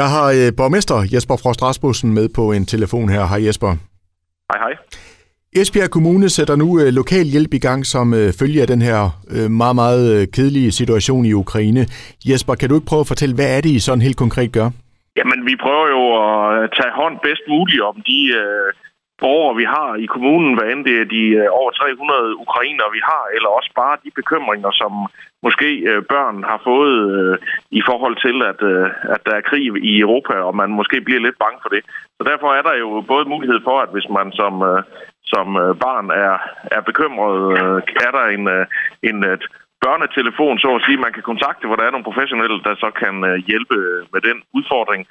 Jeg har øh, borgmester Jesper Frost Rasmussen med på en telefon her. Hej Jesper. Hej hej. Esbjerg Kommune sætter nu øh, lokal hjælp i gang som øh, følge af den her øh, meget, meget øh, kedelige situation i Ukraine. Jesper, kan du ikke prøve at fortælle, hvad er det, I sådan helt konkret gør? Jamen, vi prøver jo at tage hånd bedst muligt om de øh, borgere, vi har i kommunen, hvad end det er de øh, over 300 ukrainere, vi har, eller også bare de bekymringer, som måske øh, børn har fået øh, i forhold til, at, at der er krig i Europa, og man måske bliver lidt bange for det. Så derfor er der jo både mulighed for, at hvis man som, som barn er, er bekymret, er der en, en et børnetelefon, så at sige, man kan kontakte, hvor der er nogle professionelle, der så kan hjælpe med den udfordring.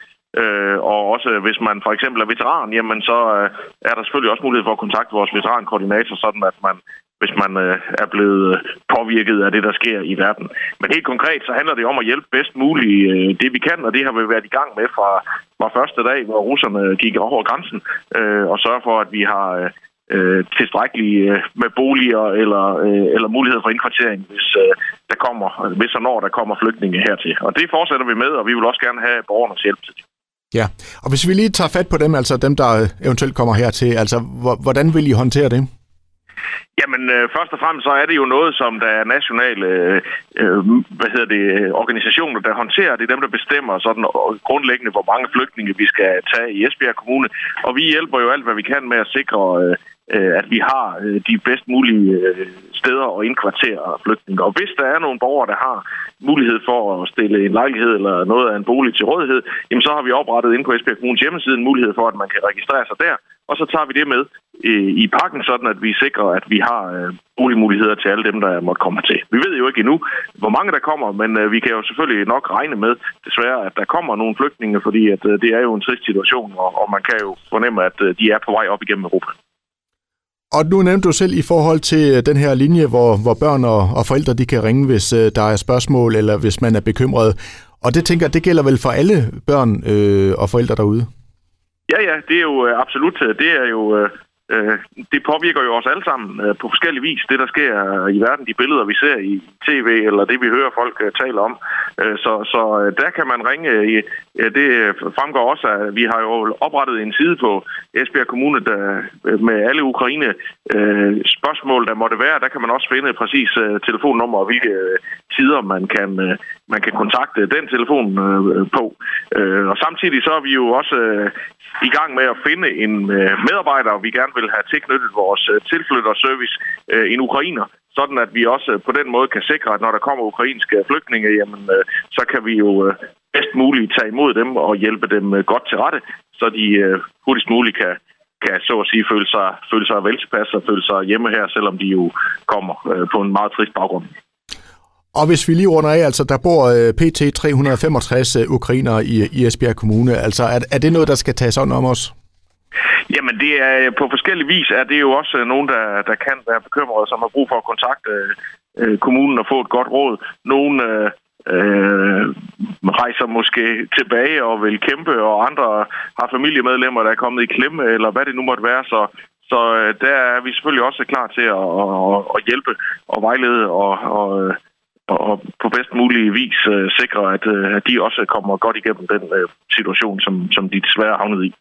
Øh, og også hvis man for eksempel er veteran, jamen så øh, er der selvfølgelig også mulighed for at kontakte vores veterankoordinator, sådan at man, hvis man øh, er blevet øh, påvirket af det, der sker i verden. Men helt konkret, så handler det om at hjælpe bedst muligt øh, det, vi kan, og det har vi været i gang med fra, fra første dag, hvor russerne gik over grænsen, øh, og sørge for, at vi har... Øh, tilstrækkeligt tilstrækkelige øh, med boliger eller, øh, eller mulighed for indkvartering, hvis øh, der kommer, hvis og når der kommer flygtninge hertil. Og det fortsætter vi med, og vi vil også gerne have borgernes hjælp til det. Ja, og hvis vi lige tager fat på dem, altså dem, der øh, eventuelt kommer hertil, altså hvordan vil I håndtere det? Jamen, øh, først og fremmest så er det jo noget, som der er nationale øh, øh hvad hedder det, øh, organisationer, der håndterer. Det er dem, der bestemmer sådan grundlæggende, hvor mange flygtninge vi skal tage i Esbjerg Kommune. Og vi hjælper jo alt, hvad vi kan med at sikre øh, at vi har de bedst mulige øh, steder at indkvartere flygtninge. Og hvis der er nogle borgere, der har mulighed for at stille en lejlighed eller noget af en bolig til rådighed, jamen så har vi oprettet inde på Esbjerg Kommunes hjemmeside en mulighed for, at man kan registrere sig der, og så tager vi det med øh, i pakken, sådan at vi sikrer, at vi har øh, boligmuligheder til alle dem, der måtte komme til. Vi ved jo ikke endnu, hvor mange der kommer, men øh, vi kan jo selvfølgelig nok regne med, desværre, at der kommer nogle flygtninge, fordi at det er jo en trist situation, og man kan jo fornemme, at de er på vej op igennem Europa. Og nu nævnte du selv i forhold til øh, den her linje, hvor, hvor børn og, og forældre de kan ringe, hvis øh, der er spørgsmål, eller hvis man er bekymret. Og det tænker det gælder vel for alle børn øh, og forældre derude? Ja, ja, det er jo øh, absolut. Det er jo Øh, Øh, det påvirker jo os alle sammen øh, på forskellige vis, det der sker øh, i verden, de billeder vi ser i tv, eller det vi hører folk øh, tale om. Øh, så, så der kan man ringe. Det fremgår også, at vi har jo oprettet en side på Esbjerg Kommune der, med alle Ukraine spørgsmål, der måtte være. Der kan man også finde præcis telefonnummer og hvilke tider man kan, øh, man kan kontakte den telefon øh, på. Øh, og samtidig så er vi jo også i gang med at finde en medarbejder, vi gerne vil have tilknyttet vores øh, tilflytterservice øh, en ukrainer, sådan at vi også på den måde kan sikre, at når der kommer ukrainske flygtninge, jamen, øh, så kan vi jo bedst muligt tage imod dem og hjælpe dem godt til rette, så de hurtigst muligt kan, kan så at sige føle sig, føle sig vel tilpas og føle sig hjemme her, selvom de jo kommer på en meget trist baggrund. Og hvis vi lige runder af, altså der bor øh, PT 365 øh, ukrainere i, i Esbjerg Kommune, altså er, er det noget, der skal tages on om os? Jamen, det er øh, på forskellige vis er det jo også nogen, der, der kan være bekymrede, som har brug for at kontakte øh, kommunen og få et godt råd. Nogle øh, øh, rejser måske tilbage og vil kæmpe, og andre har familiemedlemmer, der er kommet i klemme, eller hvad det nu måtte være. Så, så øh, der er vi selvfølgelig også klar til at, at, at hjælpe og vejlede og, og, mulig vis øh, sikre, at, øh, at de også kommer godt igennem den øh, situation, som, som de desværre havnet i.